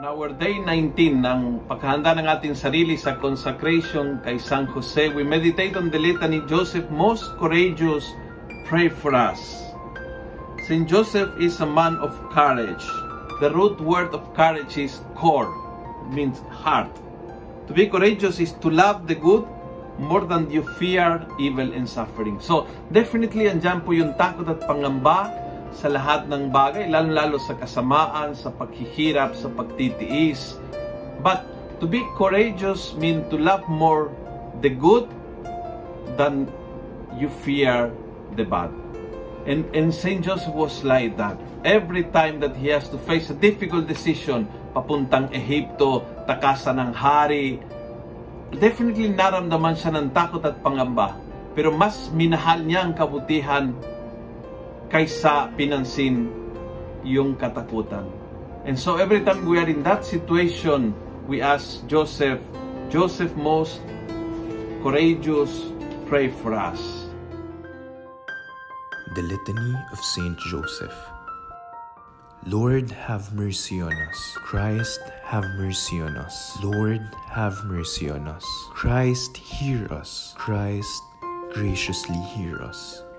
On our day 19 ng paghahanda ng ating sarili sa consecration kay San Jose, we meditate on the litany Joseph, most courageous, pray for us. Saint Joseph is a man of courage. The root word of courage is core, means heart. To be courageous is to love the good more than you fear evil and suffering. So, definitely andyan po yung takot at pangamba sa lahat ng bagay, lalo-lalo sa kasamaan, sa paghihirap, sa pagtitiis. But to be courageous mean to love more the good than you fear the bad. And, and St. Joseph was like that. Every time that he has to face a difficult decision, papuntang Ehipto, takasan ng hari, definitely naramdaman siya ng takot at pangamba. Pero mas minahal niya ang kabutihan kaysa pinansin yung katakutan. And so every time we are in that situation, we ask Joseph, Joseph most courageous, pray for us. The Litany of Saint Joseph. Lord, have mercy on us. Christ, have mercy on us. Lord, have mercy on us. Christ, hear us. Christ, graciously hear us.